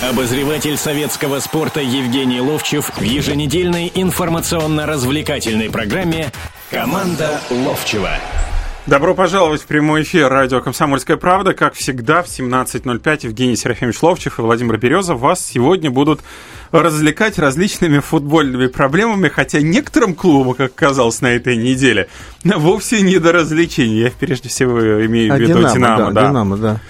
Обозреватель советского спорта Евгений Ловчев в еженедельной информационно-развлекательной программе «Команда Ловчева». Добро пожаловать в прямой эфир радио «Комсомольская правда». Как всегда, в 17.05 Евгений Серафимович Ловчев и Владимир Березов вас сегодня будут развлекать различными футбольными проблемами, хотя некоторым клубам, как оказалось на этой неделе, вовсе не до развлечений. Я прежде всего имею в а виду Динамо, Динамо. Да, да. Динамо, да.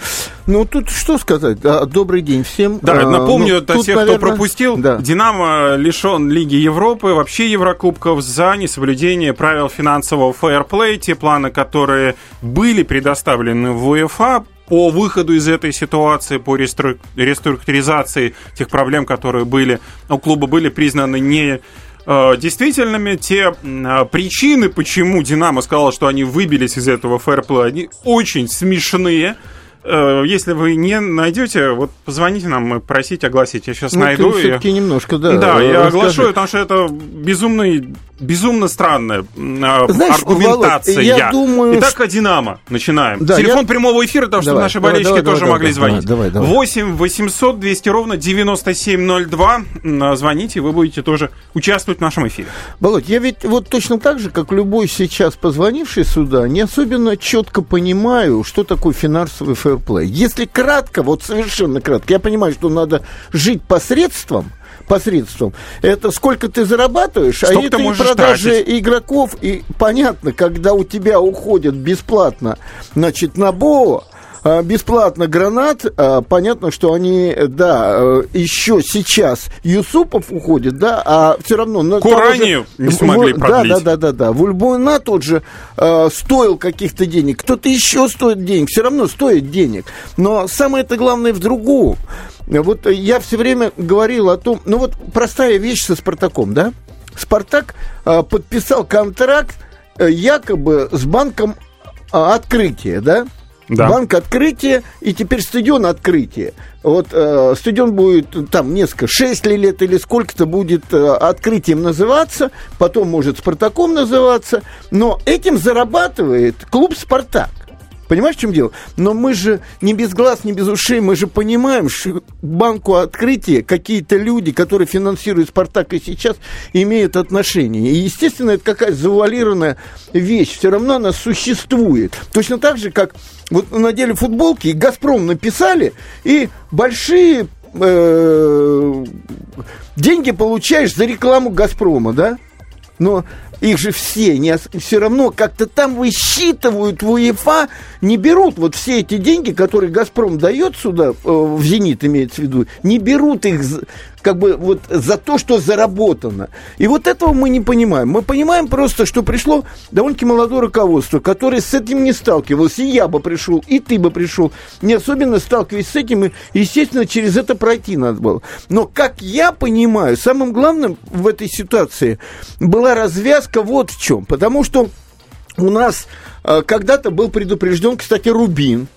Ну, тут что сказать? Добрый день всем. Да, напомню, ну, тех, наверное... кто пропустил, да. Динамо лишен Лиги Европы, вообще Еврокубков за несоблюдение правил финансового фейерплея. Те планы, которые были предоставлены в УЕФА, по выходу из этой ситуации, по реструктуризации тех проблем, которые были у клуба, были признаны не э, действительными. Те э, причины, почему Динамо сказал, что они выбились из этого фэрплея, они очень смешные. Э, если вы не найдете, вот позвоните нам, мы просить огласить. Я сейчас ну, найду. Все-таки немножко, да. Да, я оглашу, потому что это безумный безумно странная Знаешь, аргументация. Володь, я думаю, Итак, о Динамо. Начинаем. Да, Телефон я... прямого эфира, потому что наши болельщики давай, тоже давай, могли давай, звонить. Давай, давай. 8 800 200 ровно 9702. Звоните, вы будете тоже участвовать в нашем эфире. Володь, я ведь вот точно так же, как любой сейчас позвонивший сюда, не особенно четко понимаю, что такое финансовый фэрплей. Если кратко, вот совершенно кратко, я понимаю, что надо жить посредством, посредством. Это сколько ты зарабатываешь, а это и продажи тратить. игроков. И понятно, когда у тебя уходят бесплатно, значит, на БО, бесплатно гранат. А, понятно, что они, да, э, еще сейчас Юсупов уходит, да, а все равно... На Куранию же, не смогли в, продлить. Да, да, да, да, да. Вульбуйна тот же э, стоил каких-то денег, кто-то еще стоит денег, все равно стоит денег. Но самое это главное в другом. Вот я все время говорил о том, ну вот простая вещь со Спартаком, да? Спартак э, подписал контракт э, якобы с банком э, открытия, да? Да. Банк открытия и теперь стадион открытия. Вот э, стадион будет там несколько, 6 лет или сколько-то будет э, открытием называться, потом может Спартаком называться, но этим зарабатывает клуб Спартак. Понимаешь, в чем дело? Но мы же не без глаз, не без ушей, мы же понимаем, что банку открытия какие-то люди, которые финансируют «Спартак» и сейчас, имеют отношение. И, естественно, это какая-то завуалированная вещь. Все равно она существует. Точно так же, как вот надели футболки, и «Газпром» написали, и большие э, деньги получаешь за рекламу «Газпрома», да? Но их же все не, все равно как-то там высчитывают в УЕФА, не берут вот все эти деньги, которые «Газпром» дает сюда, э, в «Зенит» имеется в виду, не берут их как бы вот за то, что заработано. И вот этого мы не понимаем. Мы понимаем просто, что пришло довольно-таки молодое руководство, которое с этим не сталкивалось. И я бы пришел, и ты бы пришел, не особенно сталкиваясь с этим, и, естественно, через это пройти надо было. Но, как я понимаю, самым главным в этой ситуации была развязка вот в чем. Потому что у нас э, когда-то был предупрежден, кстати, Рубин,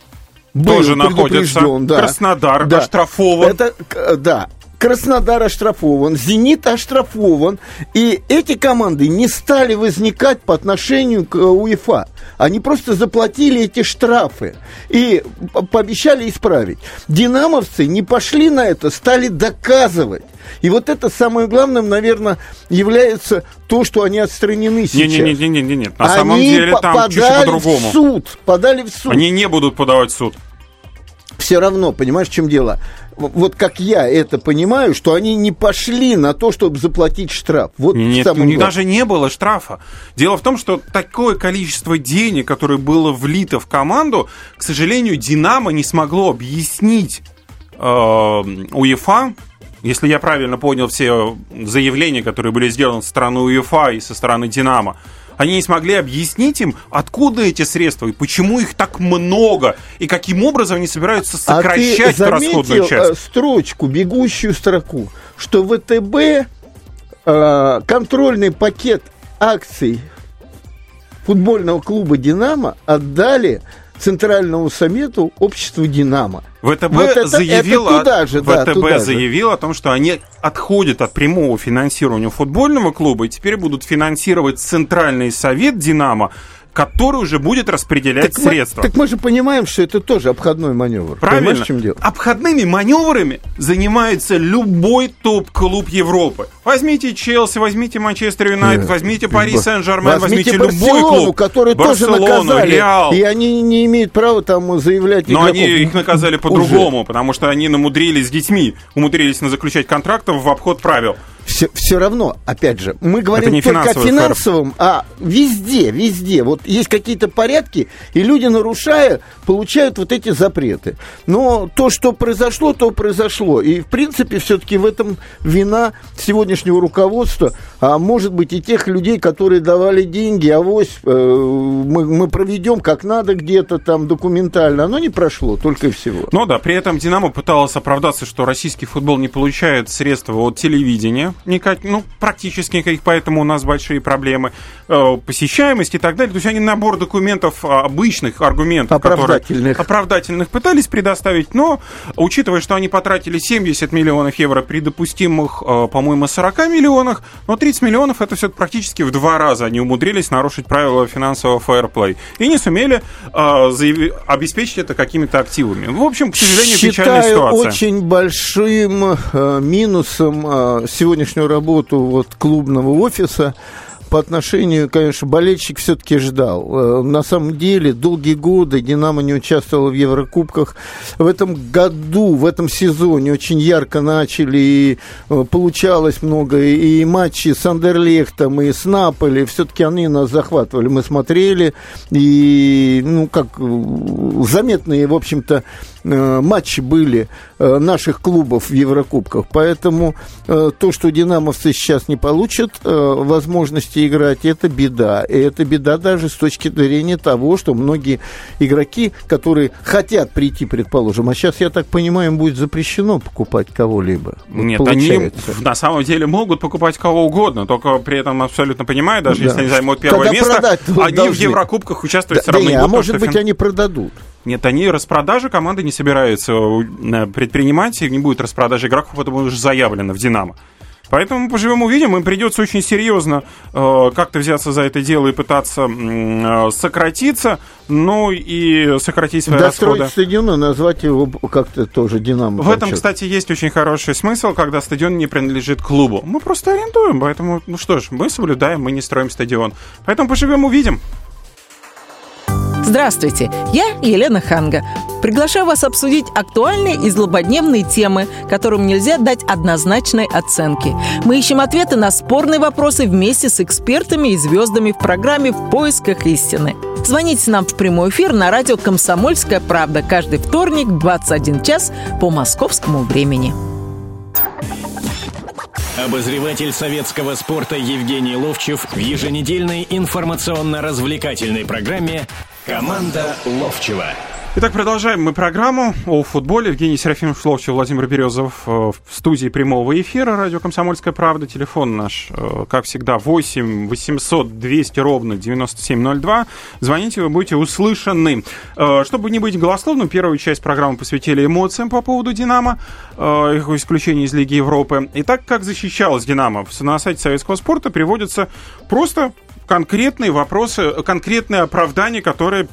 был тоже находится. Да. Краснодар да. оштрафован. Это, да, Краснодар оштрафован, Зенит оштрафован, и эти команды не стали возникать по отношению к э, УЕФА. Они просто заплатили эти штрафы и пообещали исправить. Динамовцы не пошли на это, стали доказывать. И вот это самое главное, наверное, является то, что они отстранены сейчас. Нет, нет, нет, нет. На они самом деле там чуть-чуть по-другому. В суд, подали в суд. Они не будут подавать в суд все равно, понимаешь, в чем дело? Вот как я это понимаю, что они не пошли на то, чтобы заплатить штраф. Вот Нет, у них даже не было штрафа. Дело в том, что такое количество денег, которое было влито в команду, к сожалению, Динамо не смогло объяснить э, УЕФА, если я правильно понял все заявления, которые были сделаны со стороны УЕФА и со стороны Динамо, они не смогли объяснить им, откуда эти средства и почему их так много, и каким образом они собираются сокращать а ты расходную часть. Э, строчку, бегущую строку, что ВТБ э, контрольный пакет акций футбольного клуба «Динамо» отдали Центральному совету обществу «Динамо». ВТБ вот это, заявил, это туда же, да, ВТБ туда заявил же. о том, что они отходят от прямого финансирования футбольного клуба и теперь будут финансировать Центральный совет «Динамо», который уже будет распределять так средства. Мы, так мы же понимаем, что это тоже обходной маневр. Правильно. в чем дело? Обходными маневрами занимается любой топ-клуб Европы. Возьмите Челси, возьмите Манчестер Юнайтед, возьмите Пари Сен-Жермен, возьмите, возьмите любой клуб. который Барселону, тоже наказали. Реал. И они не имеют права там заявлять Но игроков. они их наказали по-другому, потому что они намудрились с детьми, умудрились заключать контрактов в обход правил все, все равно, опять же, мы говорим не только о финансовом, а везде, везде. Вот есть какие-то порядки, и люди, нарушая, получают вот эти запреты. Но то, что произошло, то произошло. И, в принципе, все-таки в этом вина сегодняшнего руководства, а может быть и тех людей, которые давали деньги, авось э, мы, мы проведем как надо где-то там документально. Оно не прошло, только и всего. Ну да, при этом «Динамо» пыталась оправдаться, что российский футбол не получает средства от телевидения, никак, ну, практически никаких, поэтому у нас большие проблемы. Э, посещаемость и так далее. То есть они набор документов а, обычных аргументов, оправдательных. которые оправдательных пытались предоставить, но учитывая, что они потратили 70 миллионов евро при допустимых, э, по-моему, 40 миллионах, но 30 миллионов это все практически в два раза они умудрились нарушить правила финансового фэрплей и не сумели э, заяви- обеспечить это какими-то активами. В общем, к сожалению, Считаю печальная ситуация. очень большим э, минусом э, сегодняшнего сегодняшнюю работу вот клубного офиса по отношению, конечно, болельщик все-таки ждал. Э, на самом деле, долгие годы «Динамо» не участвовала в Еврокубках. В этом году, в этом сезоне очень ярко начали, и э, получалось много, и матчи с Андерлехтом, и с Наполи, все-таки они нас захватывали. Мы смотрели, и, ну, как заметные, в общем-то, Э, матчи были э, наших клубов в Еврокубках. Поэтому э, то, что динамовцы сейчас не получат возможности играть, это беда. И это беда даже с точки зрения того, что многие игроки, которые хотят прийти, предположим, а сейчас, я так понимаю, им будет запрещено покупать кого-либо. Нет, получается. они на самом деле могут покупать кого угодно, только при этом абсолютно понимаю, даже да. если они займут первое Когда место, они должны. в Еврокубках участвовать да, все равно да, не. А может быть, фин... они продадут. Нет, они распродажи команды не собираются э, предпринимать, и не будет распродажи игроков, это уже заявлено в «Динамо». Поэтому поживем увидим, им придется очень серьезно э, как-то взяться за это дело и пытаться э, сократиться, ну и сократить свои Достроить расходы. стадион и назвать его как-то тоже «Динамо». В этом, кстати, есть очень хороший смысл, когда стадион не принадлежит клубу. Мы просто арендуем, поэтому, ну что ж, мы соблюдаем, мы не строим стадион. Поэтому поживем увидим. Здравствуйте, я Елена Ханга. Приглашаю вас обсудить актуальные и злободневные темы, которым нельзя дать однозначной оценки. Мы ищем ответы на спорные вопросы вместе с экспертами и звездами в программе «В поисках истины». Звоните нам в прямой эфир на радио «Комсомольская правда» каждый вторник в 21 час по московскому времени. Обозреватель советского спорта Евгений Ловчев в еженедельной информационно-развлекательной программе Команда Ловчева. Итак, продолжаем мы программу о футболе. Евгений Серафимович Ловчев, Владимир Березов э, в студии прямого эфира радио «Комсомольская правда». Телефон наш, э, как всегда, 8 800 200 ровно 9702. Звоните, вы будете услышаны. Э, чтобы не быть голословным, первую часть программы посвятили эмоциям по поводу «Динамо», их исключения из Лиги Европы. И так как защищалась «Динамо», на сайте советского спорта приводится просто конкретные вопросы, конкретные оправдания, которые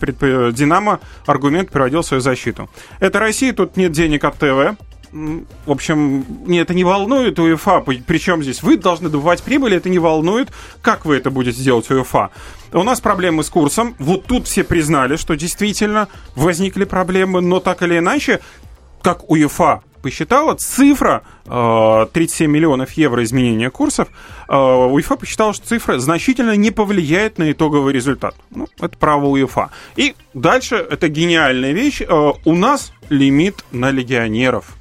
Динамо аргумент приводил в свою защиту. Это Россия, тут нет денег от ТВ, в общем, не, это не волнует УЕФА. Причем здесь вы должны добывать прибыль, это не волнует. Как вы это будете делать УЕФА? У нас проблемы с курсом. Вот тут все признали, что действительно возникли проблемы, но так или иначе, как УЕФА посчитала, цифра 37 э, миллионов евро изменения курсов, э, УЕФА посчитала, что цифра значительно не повлияет на итоговый результат. Ну, это право УЕФА. И дальше, это гениальная вещь, э, у нас лимит на легионеров.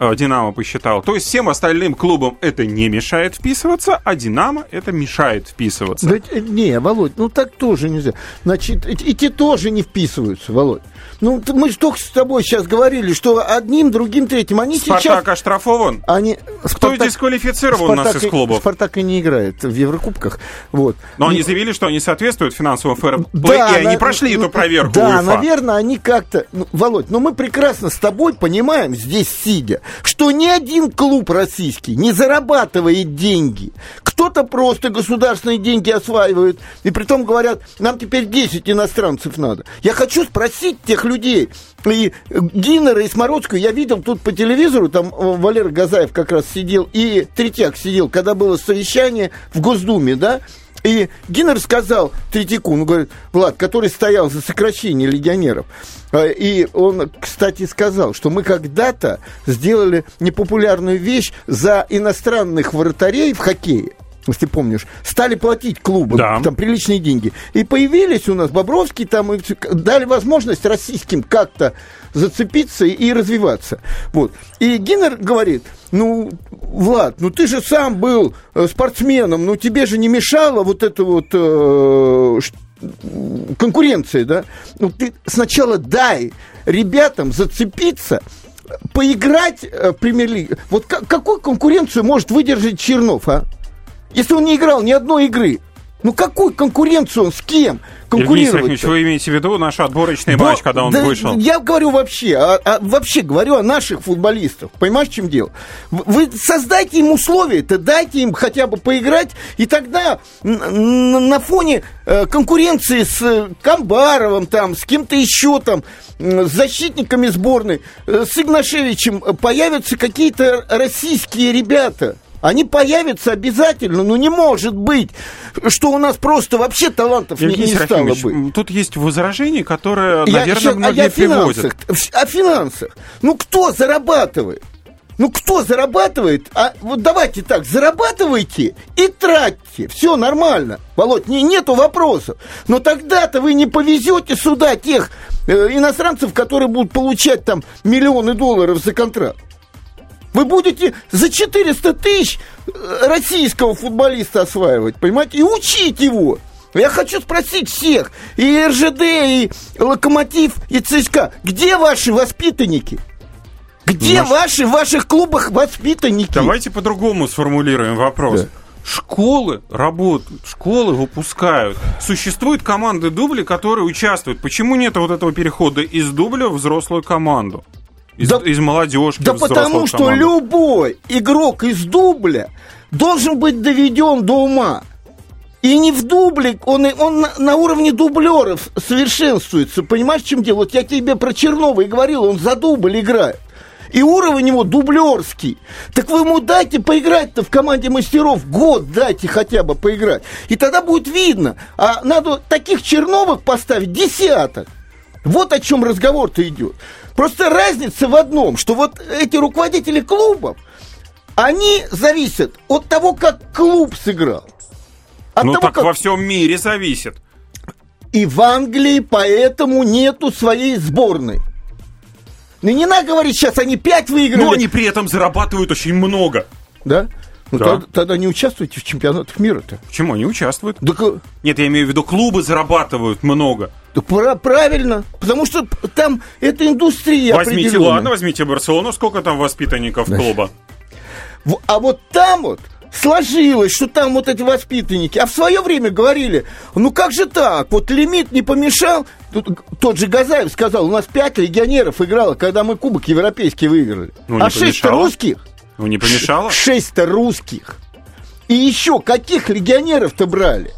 Динамо посчитал. То есть всем остальным клубам это не мешает вписываться, а Динамо это мешает вписываться. Да, не, Володь, ну так тоже нельзя. Значит, эти тоже не вписываются, Володь. Ну, мы же только с тобой сейчас говорили, что одним, другим, третьим, они Спартак сейчас... Спартак оштрафован? Они... Кто Спартак, у нас из клубов? Спартак и не играет в Еврокубках. Вот. Но они заявили, что они соответствуют финансовому фэрплей, да, и они на... прошли эту проверку Да, УЕФА. наверное, они как-то... Ну, Володь, но мы прекрасно с тобой понимаем здесь сидя, что ни один клуб российский не зарабатывает деньги. Кто-то просто государственные деньги осваивает, и при том говорят, нам теперь 10 иностранцев надо. Я хочу спросить тех людей, и Гиннера и Смородскую я видел тут по телевизору, там э, Валера Газаев как раз сидел, и Третьяк сидел, когда было совещание в Госдуме, да, и Гиннер сказал Третьяку, ну, говорит, Влад, который стоял за сокращение легионеров, э, и он, кстати, сказал, что мы когда-то сделали непопулярную вещь за иностранных вратарей в хоккее если помнишь, стали платить клубам да. там приличные деньги. И появились у нас Бобровский, там и дали возможность российским как-то зацепиться и развиваться. Вот. И Гиннер говорит, ну, Влад, ну ты же сам был э, спортсменом, ну тебе же не мешало вот это вот э, конкуренция, да? Ну ты сначала дай ребятам зацепиться, поиграть э, в премьер-лиге. Вот какую конкуренцию может выдержать Чернов, а? Если он не играл ни одной игры, ну какую конкуренцию он с кем конкурировать? Вы имеете в виду наш отборочный Бо... матч, когда он да, вышел? Я говорю вообще, а, а, вообще говорю о наших футболистах. Понимаешь, в чем дело? Вы создайте им условия-то, дайте им хотя бы поиграть, и тогда на, на фоне э, конкуренции с э, Камбаровым, там, с кем-то еще там, с защитниками сборной, э, с Игнашевичем появятся какие-то российские ребята – они появятся обязательно, но не может быть, что у нас просто вообще талантов Евгений не, не стало быть. Тут есть возражение, которое, я, наверное, сейчас, многие а я приводят. О финансах. Ну, кто зарабатывает? Ну, кто зарабатывает? А вот давайте так, зарабатывайте и тратьте. Все нормально. Володь, не, нету вопросов. Но тогда-то вы не повезете сюда тех э, иностранцев, которые будут получать там миллионы долларов за контракт. Вы будете за 400 тысяч э, российского футболиста осваивать, понимаете, и учить его. Я хочу спросить всех, и РЖД, и Локомотив, и ЦСКА, где ваши воспитанники? Где Наш... ваши в ваших клубах воспитанники? Давайте по-другому сформулируем вопрос. Да. Школы работают, школы выпускают. Существуют команды дубли, которые участвуют. Почему нет вот этого перехода из дубля в взрослую команду? Из, да, из молодежки. Да потому что команду. любой игрок из дубля должен быть доведен до ума. И не в дубле, он, он на, на уровне дублеров совершенствуется. Понимаешь, в чем дело? Вот я тебе про Чернова и говорил, он за дубль играет. И уровень его дублерский. Так вы ему дайте поиграть-то в команде мастеров. Год дайте хотя бы поиграть. И тогда будет видно. А надо таких Черновых поставить десяток. Вот о чем разговор-то идет. Просто разница в одном, что вот эти руководители клубов, они зависят от того, как клуб сыграл. От ну того, так как... во всем мире зависит. И в Англии поэтому нету своей сборной. Ну не надо говорить, сейчас они пять выиграли. Но они при этом зарабатывают очень много. Да? Ну, да. тогда, тогда не участвуйте в чемпионатах мира-то. Почему? Они участвуют. Так... Нет, я имею в виду, клубы зарабатывают много. Да, правильно, потому что там это индустрия Возьмите, ладно, возьмите Барселону, сколько там воспитанников да. клуба? А вот там вот сложилось, что там вот эти воспитанники, а в свое время говорили, ну как же так, вот лимит не помешал, Тут, тот же Газаев сказал, у нас пять легионеров играло, когда мы кубок европейский выиграли, ну, а шесть русских. Ну не помешало? Шесть-то русских. И еще каких легионеров-то брали?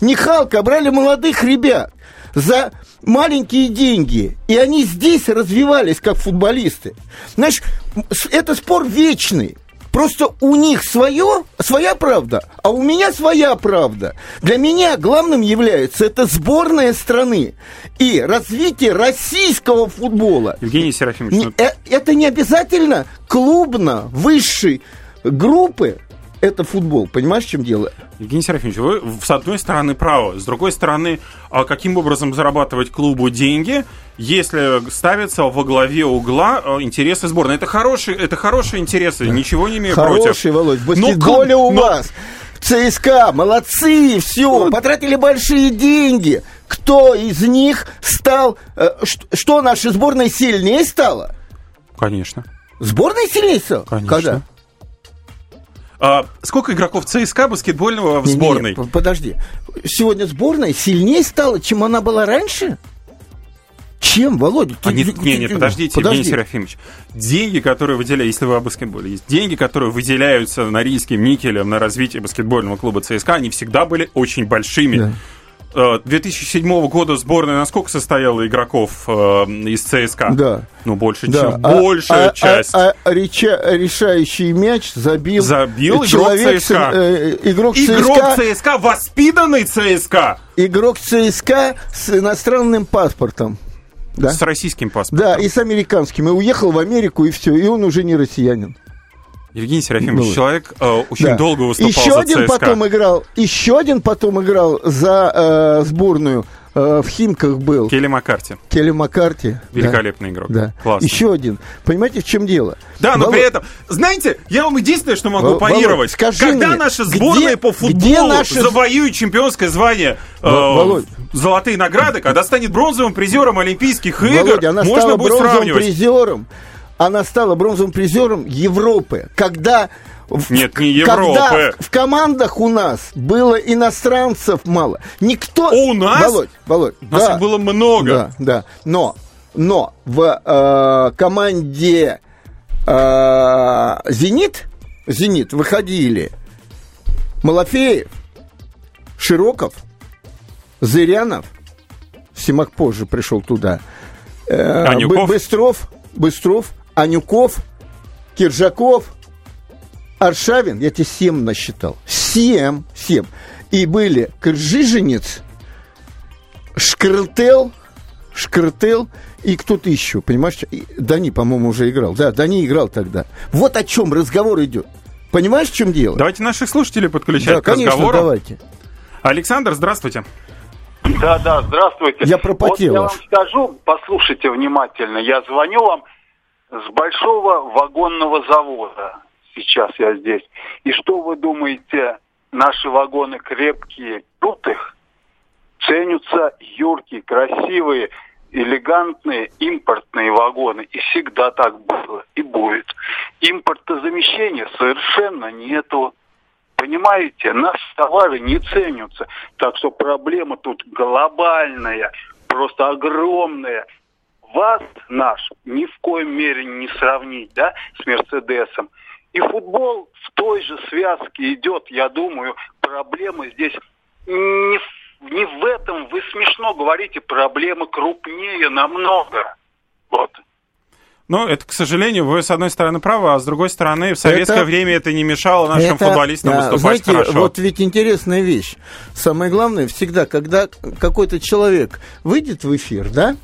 Не Халка, брали молодых ребят за маленькие деньги. И они здесь развивались как футболисты. Знаешь, это спор вечный. Просто у них свое, своя правда, а у меня своя правда. Для меня главным является это сборная страны и развитие российского футбола. Евгений Серафимович, ну... Э, это не обязательно клубно высшей группы это футбол. Понимаешь, в чем дело? Евгений Серафимович, вы с одной стороны правы, с другой стороны, а каким образом зарабатывать клубу деньги, если ставятся во главе угла э, интересы сборной? Это хорошие, это хорошие интересы, да. ничего не имею хорошие, против. Хорошие, Володь, баскетболе но, у но... вас. ЦСКА, молодцы, все, потратили большие деньги. Кто из них стал, э, что наша сборная сильнее стала? Конечно. Сборная сильнее стала? Конечно. Когда? А, сколько игроков ЦСКА баскетбольного в сборной? Не, подожди. Сегодня сборная сильнее стала, чем она была раньше? Зачем, Володя? Ты, не, не, не, подождите, подожди. Евгений Серафимович. Деньги, которые выделяют, если вы о баскетболе, есть деньги, которые выделяются Норильским никелем на развитие баскетбольного клуба ЦСКА, они всегда были очень большими. Да. 2007 э, года сборная насколько состояла игроков э, из ЦСКА? Да. Ну, больше, да. чем а, большая а, часть. А, а, реча, решающий мяч забил, забил человек, ЦСКА. Э, игрок, игрок ЦСКА. ЦСКА, воспитанный ЦСКА. Игрок ЦСКА с иностранным паспортом. Да? С российским паспортом. Да, и с американским. И уехал в Америку, и все. И он уже не россиянин. Евгений Серафимович, ну, человек э, очень да. долго выступал еще за один ЦСКА. потом играл, еще один потом играл за э, сборную э, в Химках был. Келли Маккарти. Келли Маккарти. Великолепный да. игрок. Да. Классный. Еще один. Понимаете, в чем дело? Да, но Володь... при этом, знаете, я вам единственное, что могу Володь, парировать. Скажи Когда мне, наша сборная где, по футболу наша... завоюет чемпионское звание э, Володь. золотые награды, когда станет бронзовым призером Олимпийских игр, Володя, она можно стала будет бронзовым сравнивать. призером. Она стала бронзовым призером Европы, когда нет, не Европы. Когда в командах у нас было иностранцев мало. Никто... У нас? Володь, Володь. У нас да, было много. Да, да. Но, но в э, команде э, «Зенит», «Зенит» выходили Малафеев, Широков, Зырянов, Симак позже пришел туда, э, Анюков. Быстров, Быстров, Анюков, Киржаков – Аршавин, я тебе семь насчитал. Семь, семь. И были Кржиженец, Шкртел, Шкртел и кто-то еще, понимаешь? И Дани, по-моему, уже играл. Да, Дани играл тогда. Вот о чем разговор идет. Понимаешь, в чем дело? Давайте наших слушателей подключать да, к конечно, разговору. давайте. Александр, здравствуйте. Да, да, здравствуйте. Я пропотел. Вот я вам скажу, послушайте внимательно. Я звоню вам с большого вагонного завода сейчас я здесь. И что вы думаете, наши вагоны крепкие, крутых, ценятся юркие, красивые, элегантные импортные вагоны. И всегда так было и будет. Импортозамещения совершенно нету. Понимаете, наши товары не ценятся. Так что проблема тут глобальная, просто огромная. Вас наш ни в коем мере не сравнить, да, с Мерседесом. И футбол в той же связке идет, я думаю, проблема здесь не в, не в этом. Вы смешно говорите, проблема крупнее намного. Вот. Ну, это, к сожалению, вы с одной стороны правы, а с другой стороны, в советское это, время это не мешало нашим это, футболистам выступать знаете, хорошо. Вот ведь интересная вещь. Самое главное всегда, когда какой-то человек выйдет в эфир, да,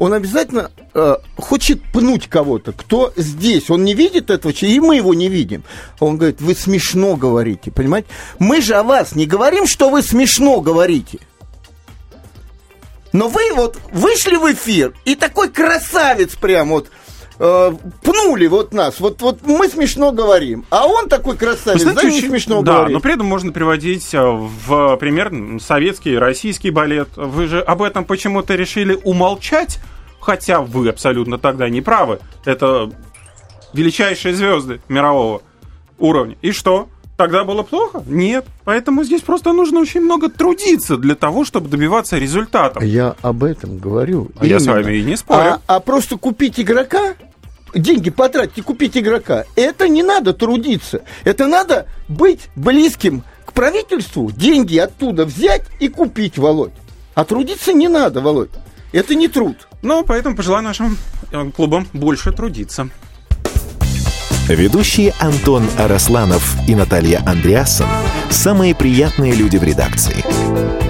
он обязательно э, хочет пнуть кого-то, кто здесь. Он не видит этого и мы его не видим. Он говорит, вы смешно говорите, понимаете? Мы же о вас не говорим, что вы смешно говорите. Но вы вот вышли в эфир, и такой красавец прям вот э, пнули вот нас. Вот, вот мы смешно говорим, а он такой красавец, знаете, да, не смешно да, говорит. но при этом можно приводить э, в пример советский, российский балет. Вы же об этом почему-то решили умолчать, хотя вы абсолютно тогда не правы. Это величайшие звезды мирового уровня. И что? Тогда было плохо? Нет. Поэтому здесь просто нужно очень много трудиться для того, чтобы добиваться результатов. Я об этом говорю. А я с вами и не спорю. А, а просто купить игрока, деньги потратить и купить игрока, это не надо трудиться. Это надо быть близким к правительству, деньги оттуда взять и купить, Володь. А трудиться не надо, Володь. Это не труд. Ну, поэтому пожелаю нашим э, клубам больше трудиться. Ведущие Антон Арасланов и Наталья Андреасон – самые приятные люди в редакции.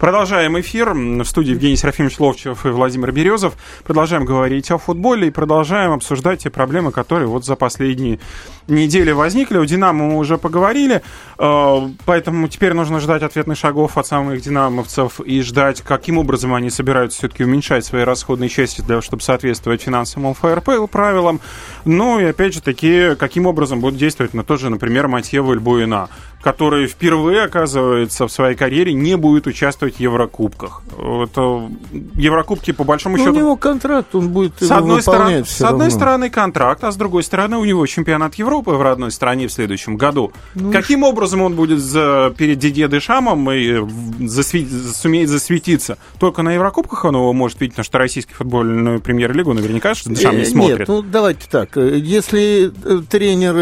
Продолжаем эфир. В студии Евгений Серафимович Ловчев и Владимир Березов. Продолжаем говорить о футболе и продолжаем обсуждать те проблемы, которые вот за последние недели возникли. У «Динамо» мы уже поговорили, э, поэтому теперь нужно ждать ответных шагов от самых «динамовцев» и ждать, каким образом они собираются все-таки уменьшать свои расходные части, для, чтобы соответствовать финансовым ФРП правилам. Ну и опять же таки, каким образом будут действовать на тот же, например, Матье Вальбуина который впервые, оказывается, в своей карьере не будет участвовать в Еврокубках. Это Еврокубки, по большому ну, счету... У него контракт, он будет с одной стороны, С одной стороны контракт, а с другой стороны у него чемпионат Европы в родной стране в следующем году. Ну, Каким образом он будет за, перед Дидье Дешамом и засве, сумеет засветиться? Только на Еврокубках он его может видеть, потому что российский футбольную премьер-лигу наверняка Дешам не э, смотрит. Нет, ну давайте так. Если э, тренер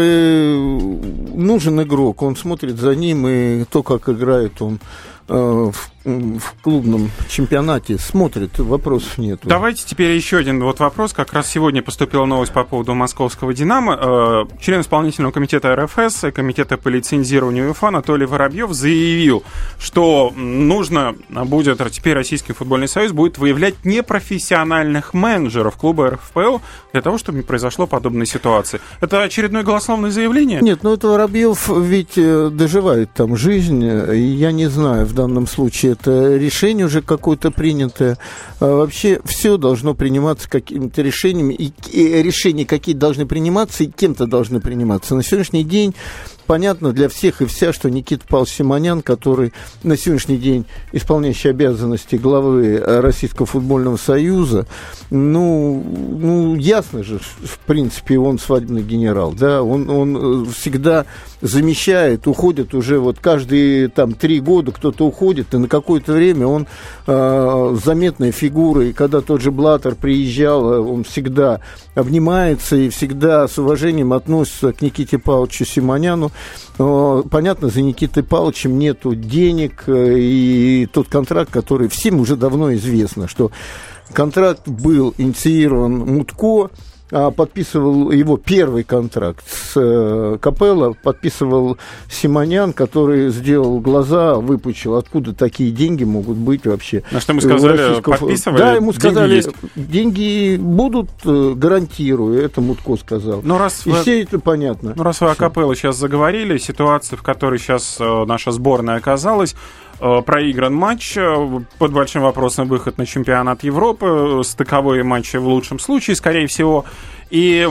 нужен игрок, он смотрит смотрит за ним и то, как играет он э, в в клубном чемпионате смотрит, вопросов нет. Давайте теперь еще один вот вопрос. Как раз сегодня поступила новость по поводу московского «Динамо». Э, член исполнительного комитета РФС, комитета по лицензированию УЕФА Анатолий Воробьев заявил, что нужно будет, теперь Российский футбольный союз будет выявлять непрофессиональных менеджеров клуба РФПЛ для того, чтобы не произошло подобной ситуации. Это очередное голословное заявление? Нет, ну это Воробьев ведь э, доживает там жизнь. Я не знаю в данном случае это решение уже какое-то принятое. А вообще все должно приниматься какими-то решениями, и решения какие должны приниматься, и кем-то должны приниматься. На сегодняшний день понятно для всех и вся, что Никита Павлович Симонян, который на сегодняшний день исполняющий обязанности главы Российского футбольного союза, ну, ну ясно же, в принципе, он свадебный генерал, да, он, он всегда замещает, уходит уже вот каждые там три года кто-то уходит, и на какое-то время он э, заметная фигура, и когда тот же Блаттер приезжал, он всегда обнимается и всегда с уважением относится к Никите Павловичу Симоняну. Понятно, за Никитой Павловичем нету денег, э, и тот контракт, который всем уже давно известно, что контракт был инициирован Мутко, подписывал его первый контракт с э, Капелло, подписывал Симонян, который сделал глаза, выпучил, откуда такие деньги могут быть вообще. На что мы сказали, подписывали? Да, ему сказали, деньги, деньги будут, э, гарантирую, это Мутко сказал. Но раз И вы, все это понятно. Ну, раз вы о Капелло сейчас заговорили, ситуация, в которой сейчас э, наша сборная оказалась, Э, проигран матч, э, под большим вопросом выход на чемпионат Европы, стыковые матчи в лучшем случае, скорее всего. И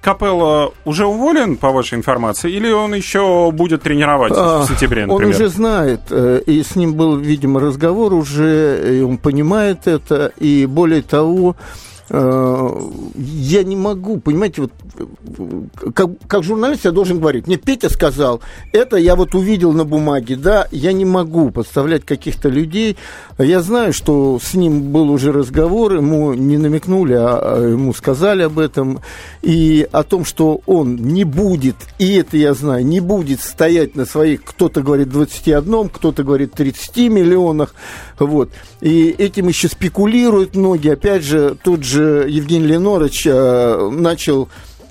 Капелло уже уволен, по вашей информации, или он еще будет тренировать а, в сентябре, например? Он уже знает, э, и с ним был, видимо, разговор уже, и он понимает это, и более того, я не могу, понимаете, вот как, как журналист я должен говорить, мне Петя сказал, это я вот увидел на бумаге, да, я не могу подставлять каких-то людей. Я знаю, что с ним был уже разговор, ему не намекнули, а, а ему сказали об этом, и о том, что он не будет, и это я знаю, не будет стоять на своих, кто-то говорит 21, кто-то говорит 30 миллионах, вот. И этим еще спекулируют многие. Опять же, тот же Евгений Ленорович э, начал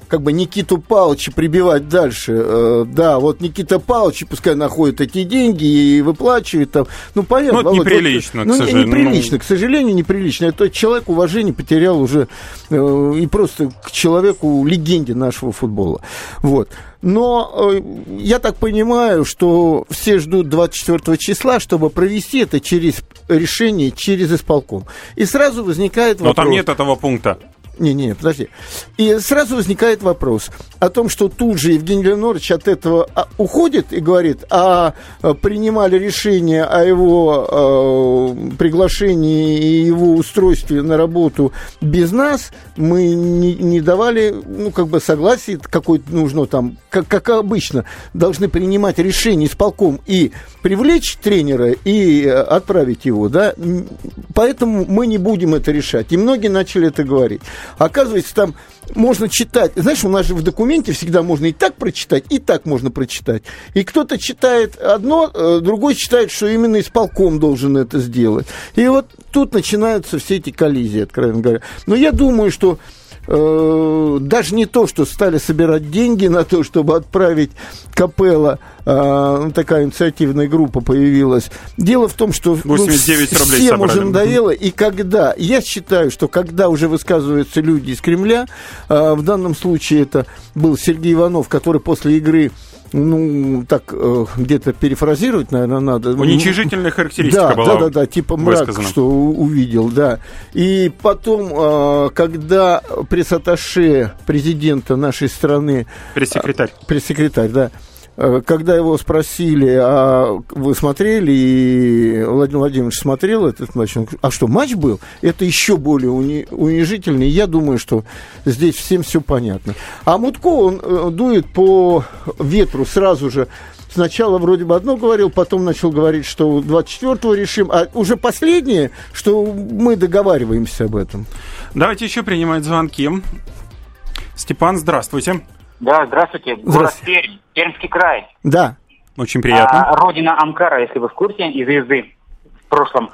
как бы Никиту Павловича прибивать дальше. Э, да, вот Никита Павлович пускай находит эти деньги и выплачивает там. Ну, понятно. Ну, это неприлично, вот, к ну, сожалению. Неприлично, к сожалению, неприлично. Это человек уважение потерял уже э, и просто к человеку, легенде нашего футбола. Вот. Но э, я так понимаю, что все ждут 24 числа, чтобы провести это через решение, через исполком. И сразу возникает вопрос... Но там нет этого пункта. Не, не, подожди. И сразу возникает вопрос о том, что тут же Евгений Леонорович от этого а, уходит и говорит, а, а принимали решение о его э, приглашении и его устройстве на работу без нас, мы не, не давали, ну, как бы согласие какое-то нужно там, как, как обычно, должны принимать решение исполком и привлечь тренера и отправить его, да, поэтому мы не будем это решать. И многие начали это говорить. Оказывается, там можно читать. Знаешь, у нас же в документе всегда можно и так прочитать, и так можно прочитать. И кто-то читает одно, э, другой считает, что именно исполком должен это сделать. И вот тут начинаются все эти коллизии, откровенно говоря. Но я думаю, что даже не то, что стали собирать деньги на то, чтобы отправить Капелла, э, такая инициативная группа появилась. Дело в том, что 89 ну, рублей всем собрали. уже надоело, и когда, я считаю, что когда уже высказываются люди из Кремля, э, в данном случае это был Сергей Иванов, который после игры ну, так, э, где-то перефразировать, наверное, надо. Уничижительная характеристика да, была Да, да, да, типа мрак, высказана. что увидел, да. И потом, э, когда пресс-атташе президента нашей страны... Пресс-секретарь. Пресс-секретарь, да когда его спросили, а вы смотрели, и Владимир Владимирович смотрел этот матч, он говорит, а что, матч был? Это еще более уни- унижительный. Я думаю, что здесь всем все понятно. А Мутко, он э, дует по ветру сразу же. Сначала вроде бы одно говорил, потом начал говорить, что 24-го решим, а уже последнее, что мы договариваемся об этом. Давайте еще принимать звонки. Степан, здравствуйте. Да, здравствуйте. Город здравствуйте. Пермь, Пермский край. Да. Очень приятно. А, родина Амкара, если вы в курсе, и звезды в прошлом.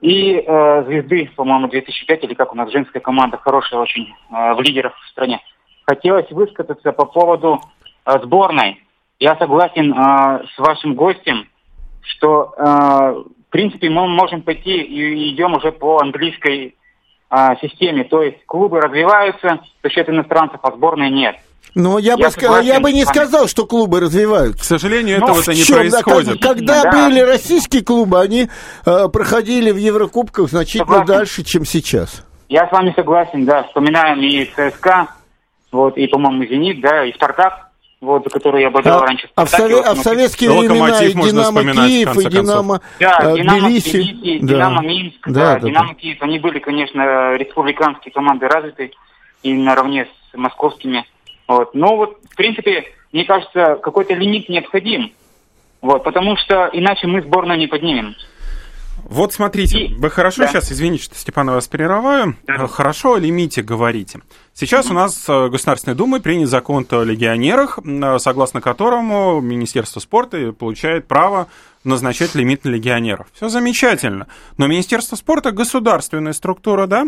И э, звезды, по-моему, 2005, или как у нас женская команда, хорошая очень, э, в лидерах в стране. Хотелось высказаться по поводу э, сборной. Я согласен э, с вашим гостем, что, э, в принципе, мы можем пойти и идем уже по английской а, системе. То есть клубы развиваются за счет иностранцев, а сборной нет. Но я, я, бы, согласен, я бы не сказал, что клубы развиваются. К сожалению, этого это не происходит. Да, когда да. были российские клубы, они э, проходили в Еврокубках значительно согласен. дальше, чем сейчас. Я с вами согласен, да. Вспоминаем и ЦСКА, вот, и, по-моему, Зенит, да, и Спартак вот, за которую я болел а, раньше. А в, сове, а в советские времена и Динамо Киев, и Динамо да, э, Динамо Тбилиси, да. Динамо Минск, да, да, да, Динамо да. Киев, они были, конечно, республиканские команды развиты и наравне с московскими. Вот. Но вот, в принципе, мне кажется, какой-то лимит необходим. Вот, потому что иначе мы сборную не поднимем. Вот смотрите, и... вы хорошо да. сейчас, извините, что Степан вас перерываю, да. хорошо о лимите говорите. Сейчас mm-hmm. у нас в Государственной Думе принят закон о легионерах, согласно которому Министерство спорта получает право назначать лимит на легионеров. Все замечательно. Но Министерство спорта государственная структура, да?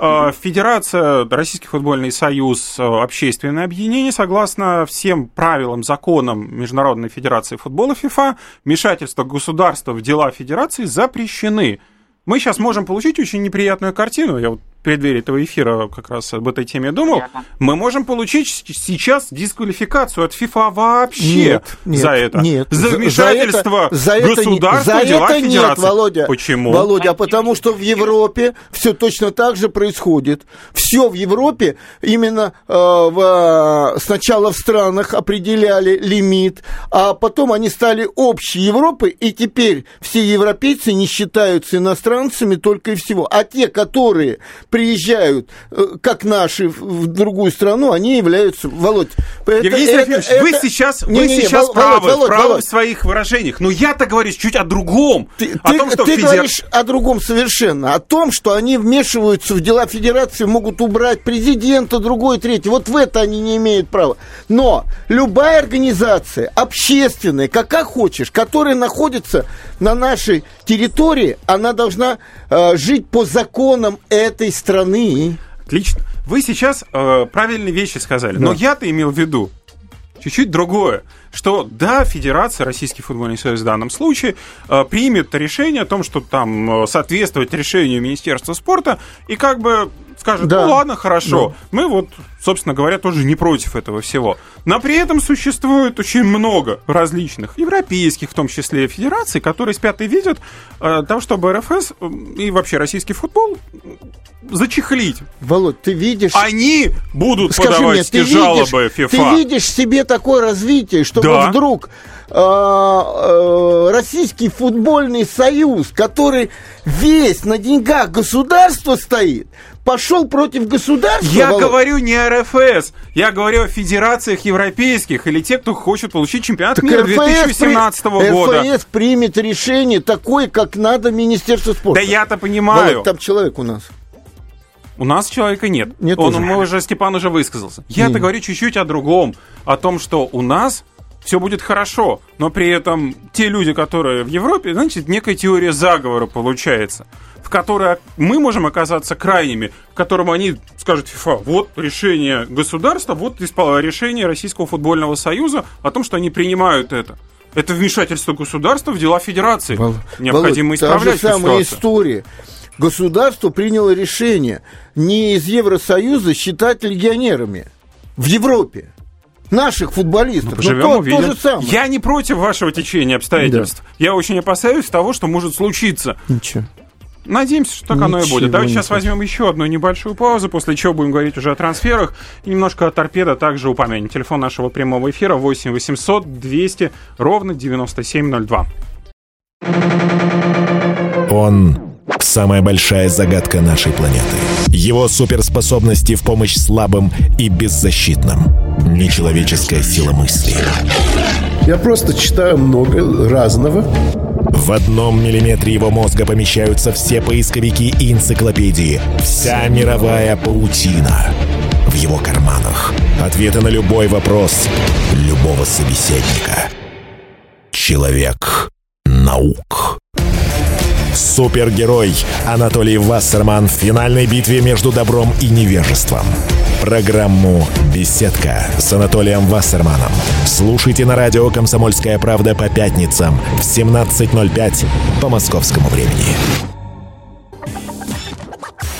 А, Федерация, Российский футбольный союз, общественное объединение, согласно всем правилам, законам Международной Федерации футбола ФИФА, вмешательство государства в дела Федерации запрещены. Мы сейчас можем получить очень неприятную картину. Я вот преддверии этого эфира как раз об этой теме думал, Понятно. мы можем получить сейчас дисквалификацию от ФИФА вообще нет, нет, за это. Нет, за вмешательство за это, государства за в дела это Федерации. Нет, Володя. Почему? Володя, а потому что в Европе все точно так же происходит. Все в Европе именно э, в, сначала в странах определяли лимит, а потом они стали общей Европы, и теперь все европейцы не считаются иностранцами только и всего. А те, которые приезжают, э, как наши, в другую страну, они являются... Володь, это, Евгений Серафимович, это, вы сейчас, не, вы не, сейчас Володь, правы, Володь, правы Володь. в своих выражениях, но я-то говорю чуть о другом. Ты, о ты, том, что ты федер... говоришь о другом совершенно, о том, что они вмешиваются в дела федерации, могут убрать президента, другой, третий. Вот в это они не имеют права. Но любая организация, общественная, какая хочешь, которая находится на нашей территории, она должна э, жить по законам этой страны. Отлично. Вы сейчас э, правильные вещи сказали, да. но я-то имел в виду чуть-чуть другое, что да, Федерация, Российский футбольный союз в данном случае э, примет решение о том, что там э, соответствовать решению Министерства спорта и как бы скажет, да. ну ладно, хорошо, да. мы вот, собственно говоря, тоже не против этого всего. Но при этом существует очень много различных европейских, в том числе федераций, которые спят и видят э, того, чтобы РФС и вообще российский футбол зачехлить. Володь, ты видишь... Они будут Скажи подавать мне, ты жалобы видишь, FIFA. Ты видишь себе такое развитие, чтобы да. вдруг э, э, Российский футбольный союз, который весь на деньгах государства стоит, пошел против государства. Я Володь. говорю не о РФС, я говорю о федерациях европейских или те, кто хочет получить чемпионат так мира РФС 2017 при... года. РФС примет решение такое, как надо Министерство спорта. Да я-то понимаю. Володь, там человек у нас. У нас человека нет. нет Он, мы уже, Степан уже высказался. Я-то говорю чуть-чуть о другом. О том, что у нас все будет хорошо, но при этом те люди, которые в Европе, значит, некая теория заговора получается в которой мы можем оказаться крайними, в котором они скажут ФИФА, вот решение государства, вот решение Российского футбольного союза о том, что они принимают это. Это вмешательство государства в дела федерации. Вол... Необходимо Володь, исправлять та же самая история. Государство приняло решение не из Евросоюза считать легионерами в Европе наших футболистов. Ну, поживем, то, увидим. то же самое. Я не против вашего течения обстоятельств. Да. Я очень опасаюсь того, что может случиться. Ничего. Надеемся, что так Ничего оно и будет. Давайте сейчас возьмем еще одну небольшую паузу, после чего будем говорить уже о трансферах. И немножко о торпедо также упомянем. Телефон нашего прямого эфира 8 800 200 ровно 9702. Он самая большая загадка нашей планеты. Его суперспособности в помощь слабым и беззащитным. Нечеловеческая сила мысли. Я просто читаю много разного в одном миллиметре его мозга помещаются все поисковики и энциклопедии. Вся мировая паутина. В его карманах. Ответы на любой вопрос любого собеседника. Человек наук. Супергерой Анатолий Вассерман в финальной битве между добром и невежеством. Программу «Беседка» с Анатолием Вассерманом. Слушайте на радио «Комсомольская правда» по пятницам в 17.05 по московскому времени.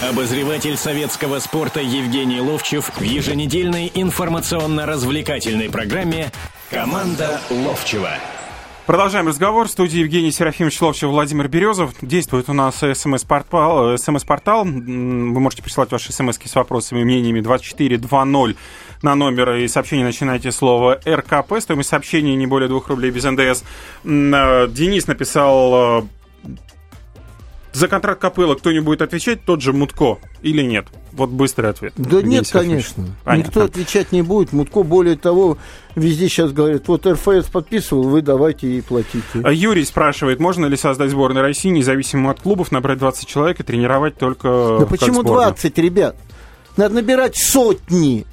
Обозреватель советского спорта Евгений Ловчев в еженедельной информационно-развлекательной программе «Команда Ловчева». Продолжаем разговор. В студии Евгений Серафимович Ловчев, Владимир Березов. Действует у нас смс-портал. СМС-портал. Вы можете присылать ваши смс с вопросами и мнениями 2420 на номер и сообщение начинайте слово РКП. Стоимость сообщения не более 2 рублей без НДС. Э, Денис написал э, за контракт Копыла кто-нибудь будет отвечать, тот же Мутко или нет? Вот быстрый ответ. Да нет, конечно. Понятно. Никто отвечать не будет. Мутко, более того, везде сейчас говорит, вот РФС подписывал, вы давайте и платите. А Юрий спрашивает, можно ли создать сборную России, независимо от клубов, набрать 20 человек и тренировать только Да почему сборную? 20, ребят? Надо набирать сотни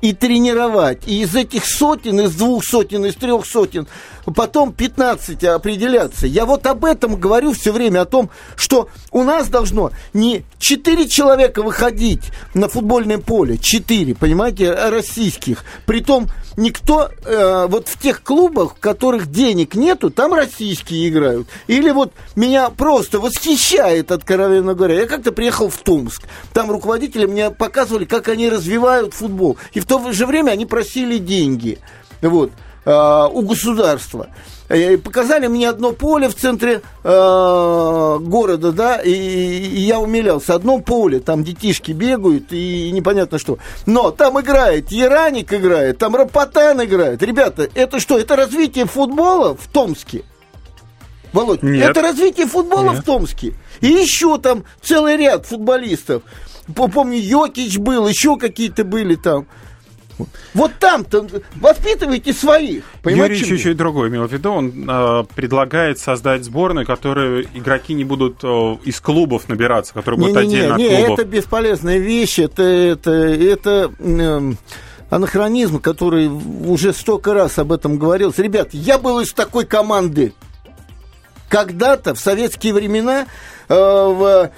и тренировать. И из этих сотен, из двух сотен, из трех сотен, потом 15 определяться. Я вот об этом говорю все время, о том, что у нас должно не 4 человека выходить на футбольное поле, 4, понимаете, российских. Притом никто, э, вот в тех клубах, в которых денег нету, там российские играют. Или вот меня просто восхищает, откровенно говоря. Я как-то приехал в Томск. Там руководители мне показывали, как они развивают футбол. И в то же время они просили деньги. Вот э, у государства. И показали мне одно поле в центре э, города, да, и, и я умилялся. Одно поле, там детишки бегают и непонятно что. Но там играет Яраник играет, там Рапотан играет. Ребята, это что, это развитие футбола в Томске? Володь, Нет. это развитие футбола Нет. в Томске. И еще там целый ряд футболистов. Помню, Йокич был, еще какие-то были там. Вот там-то воспитывайте своих. Юрий чуть-чуть другой имел в виду. Он э, предлагает создать сборную, которые игроки не будут э, из клубов набираться, которые будут не, отдельно не, не, от клубов. это бесполезная вещь. Это, это, это э, анахронизм, который уже столько раз об этом говорился. Ребят, я был из такой команды. Когда-то, в советские времена, э, в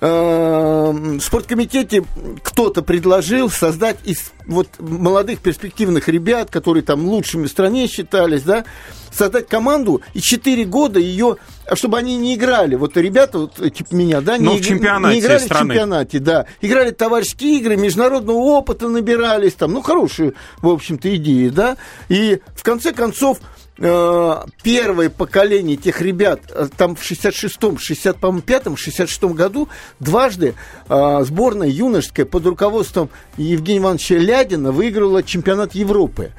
э, спорткомитете кто-то предложил создать из вот молодых перспективных ребят, которые там лучшими в стране считались, да, создать команду и 4 года ее, чтобы они не играли. Вот ребята, вот, типа меня, да, не, в чемпионате не играли страны. в чемпионате, да. Играли товарищеские игры, международного опыта набирались, там, ну, хорошие, в общем-то, идеи, да. И в конце концов Э, первое поколение тех ребят, э, там в 66-м, 65-м, 66-м году дважды э, сборная юношеская под руководством Евгения Ивановича Лядина выиграла чемпионат Европы.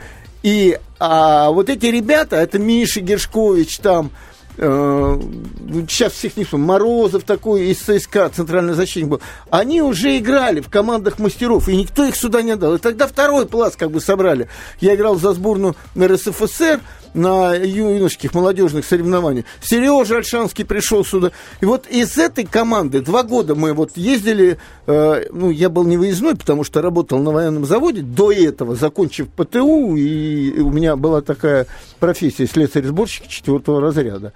И а, вот эти ребята, это Миша Гершкович, там, э, сейчас всех не помню, Морозов такой из ЦСКА, центральный защитник был, они уже играли в командах мастеров, и никто их сюда не отдал. И тогда второй пласт как бы собрали. Я играл за сборную РСФСР, на юношеских молодежных соревнованиях. Сережа Альшанский пришел сюда. И вот из этой команды два года мы вот ездили, э, ну, я был не выездной, потому что работал на военном заводе до этого, закончив ПТУ, и у меня была такая профессия слесарь-сборщик четвертого разряда.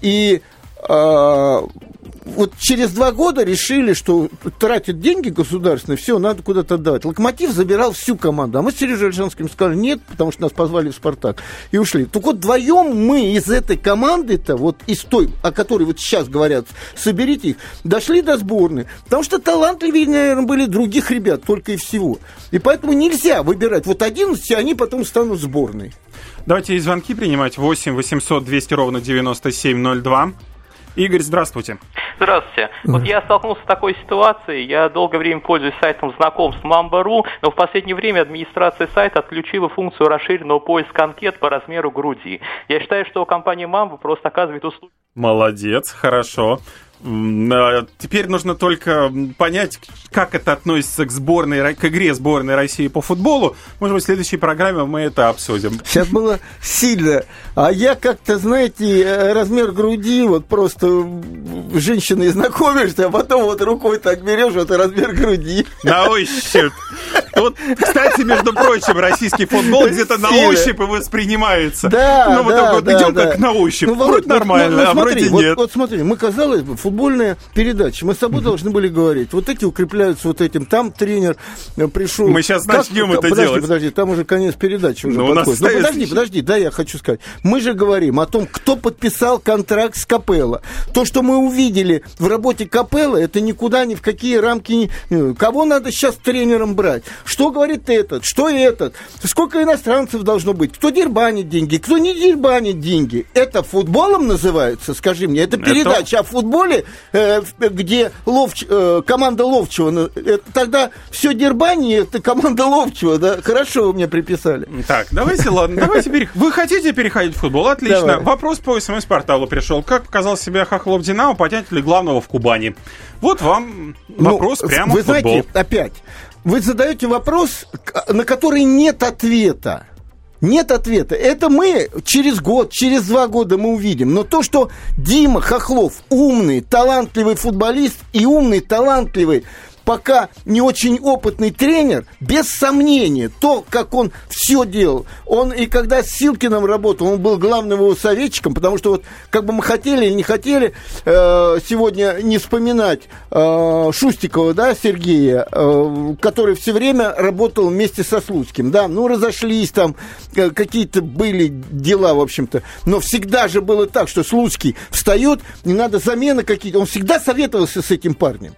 И вот через два года решили, что тратят деньги государственные, все, надо куда-то отдавать. Локомотив забирал всю команду, а мы с Сережей Альшанским сказали, нет, потому что нас позвали в «Спартак» и ушли. Так вот вдвоем мы из этой команды-то, вот из той, о которой вот сейчас говорят, соберите их, дошли до сборной. Потому что талантливее, наверное, были других ребят, только и всего. И поэтому нельзя выбирать вот 11, и они потом станут сборной. Давайте и звонки принимать. 8 800 200 ровно 9702. Игорь, здравствуйте. Здравствуйте. Вот я столкнулся с такой ситуацией. Я долгое время пользуюсь сайтом знакомств Mamba.ru, но в последнее время администрация сайта отключила функцию расширенного поиска анкет по размеру груди. Я считаю, что компания Mamba просто оказывает услуги. Молодец, хорошо. А, теперь нужно только понять, как это относится к сборной, к игре сборной России по футболу. Может быть, в следующей программе мы это обсудим. Сейчас было сильно. А я как-то, знаете, э, размер груди, вот просто женщиной знакомишься, а потом вот рукой так берешь, вот размер груди. На ощупь. Вот, кстати, между прочим, российский футбол где-то на ощупь воспринимается. Да, ну, вот да, вот да, идем да. как на ощупь. Ну, вроде вот, нормально, ну, ну, а смотри, вроде вот, нет. Вот смотри, мы, казалось бы, футбольная передача. Мы с тобой должны были говорить. Вот эти укрепляются вот этим. Там тренер э, пришел. Мы сейчас начнем это подожди, делать. Подожди, там уже конец передачи уже Ну, у нас подходит. Ну, остается подожди, подожди, да, я хочу сказать. Мы же говорим о том, кто подписал контракт с Капелло. То, что мы увидели в работе Капелло, это никуда ни в какие рамки не... э, Кого надо сейчас тренером брать? Что говорит этот? Что этот? Сколько иностранцев должно быть? Кто дербанит деньги? Кто не дербанит деньги? Это футболом называется, скажи мне? Это Это- передача о футболе, э, в- где Ловч, э, команда Ловчева. ну, это тогда все дербани, это команда Ловчева, да? Хорошо вы мне приписали. Так, давайте, ладно, давайте перех... Вы хотите переходить в футбол? Отлично. Давай. Вопрос по СМС-порталу пришел. Как показал себя Хохлов Динамо, поднятели главного в Кубани? Вот вам вопрос Ну, прямо Вы в футбол. знаете, опять, вы задаете вопрос, на который нет ответа. Нет ответа. Это мы через год, через два года мы увидим. Но то, что Дима Хохлов умный, талантливый футболист и умный, талантливый пока не очень опытный тренер, без сомнения, то, как он все делал. Он и когда с Силкиным работал, он был главным его советчиком, потому что вот как бы мы хотели или не хотели э, сегодня не вспоминать э, Шустикова, да, Сергея, э, который все время работал вместе со Слуцким, да, ну разошлись там, э, какие-то были дела, в общем-то, но всегда же было так, что Слуцкий встает, не надо замены какие-то, он всегда советовался с этим парнем.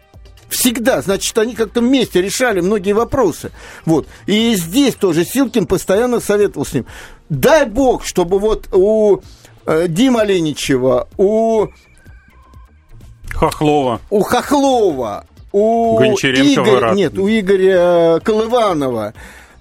Всегда. Значит, они как-то вместе решали многие вопросы. Вот. И здесь тоже Силкин постоянно советовал с ним. Дай бог, чтобы вот у э, Дима Леничева, у, Хохлова. у Хохлова, у Гончаренко Игоря, Варат. нет, у Игоря Колыванова,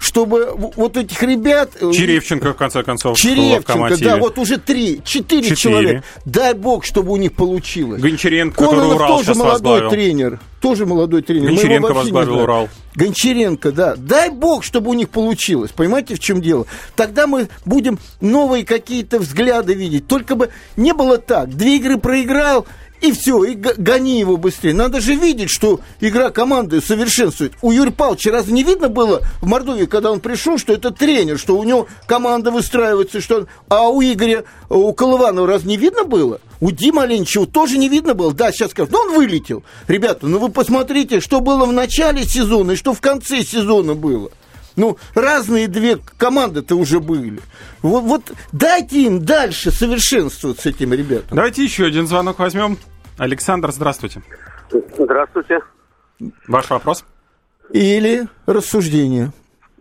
чтобы вот этих ребят... э, Черевченко, в конце концов, Черевченко, да, вот уже три, четыре, Четыре. человека. Дай бог, чтобы у них получилось. Гончаренко, который Кононов Урал тоже молодой возглавил. тренер. Тоже молодой тренер. Гончаренко возглавил. Урал. Гончаренко, да. Дай бог, чтобы у них получилось. Понимаете, в чем дело? Тогда мы будем новые какие-то взгляды видеть. Только бы не было так. Две игры проиграл, и все, и гони его быстрее. Надо же видеть, что игра команды совершенствует. У Юрия Павловича разве не видно было в Мордовии, когда он пришел, что это тренер, что у него команда выстраивается, что он- а у Игоря, у Колыванова разве не видно было? У Димы Оленичева тоже не видно было. Да, сейчас скажут, ну он вылетел. Ребята, ну вы посмотрите, что было в начале сезона и что в конце сезона было. Ну, разные две команды-то уже были. Вот, вот дайте им дальше совершенствоваться этим ребятам. Давайте еще один звонок возьмем. Александр, здравствуйте. Здравствуйте. Ваш вопрос? Или рассуждение.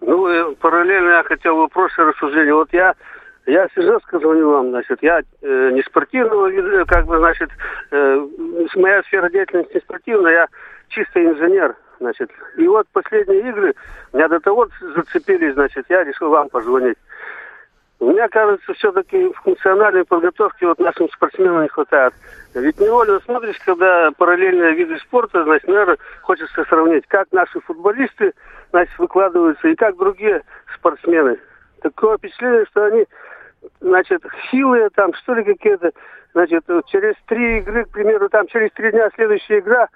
Ну, э, параллельно я хотел вопрос и рассуждение. Вот я, я сейчас звоню вам, значит, я э, не спортивного вида, как бы, значит, э, моя сфера деятельности не спортивная, я чисто инженер, значит. И вот последние игры меня до того зацепили, значит, я решил вам позвонить. Мне кажется, все-таки функциональной подготовки вот нашим спортсменам не хватает. Ведь невольно смотришь, когда параллельные виды спорта, значит, наверное, хочется сравнить, как наши футболисты, значит, выкладываются и как другие спортсмены. Такое впечатление, что они, значит, хилые там, что ли, какие-то, значит, через три игры, к примеру, там через три дня следующая игра,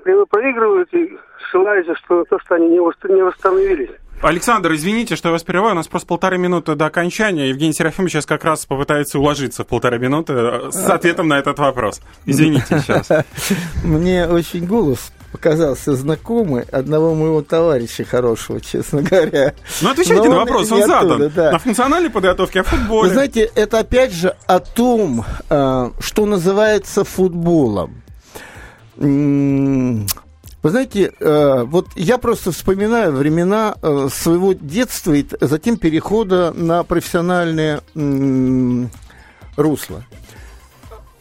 проигрывают и ссылаются что на то, что они не восстановились. Александр, извините, что я вас прерываю, у нас просто полторы минуты до окончания. Евгений Серафимович сейчас как раз попытается уложиться в полторы минуты э, с ответом на этот вопрос. Извините сейчас. Мне очень голос показался знакомый одного моего товарища хорошего, честно говоря. Ну, отвечайте на вопрос, он задан. Оттуда, да. На функциональной подготовке, о футболе. Вы знаете, это опять же о том, э, что называется футболом. Вы знаете, э, вот я просто вспоминаю времена э, своего детства и затем перехода на профессиональное русло.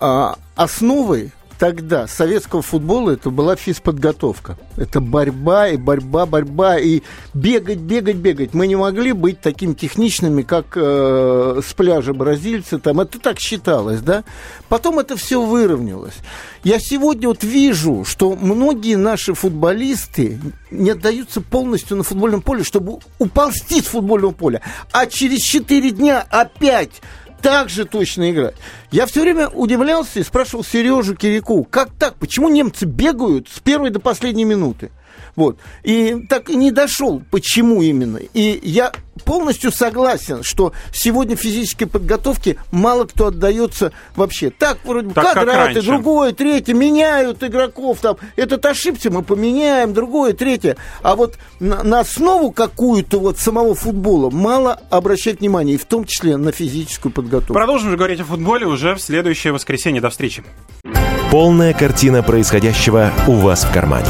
А основой тогда советского футбола это была физподготовка. Это борьба и борьба, борьба. И бегать, бегать, бегать. Мы не могли быть такими техничными, как э, с пляжа бразильцы. Там. Это так считалось, да? Потом это все выровнялось. Я сегодня вот вижу, что многие наши футболисты не отдаются полностью на футбольном поле, чтобы уползти с футбольного поля. А через 4 дня опять так же точно играть. Я все время удивлялся и спрашивал Сережу Кирику, как так, почему немцы бегают с первой до последней минуты? Вот. И так и не дошел, почему именно. И я полностью согласен, что сегодня физической подготовке мало кто отдается вообще. Так, вроде так, квадраты, другое, третье, меняют игроков. Там, этот ошибся, мы поменяем, другое, третье. А вот на, на основу какую-то вот самого футбола мало обращать внимание, и в том числе на физическую подготовку. Продолжим же говорить о футболе уже в следующее воскресенье. До встречи. Полная картина происходящего у вас в кармане.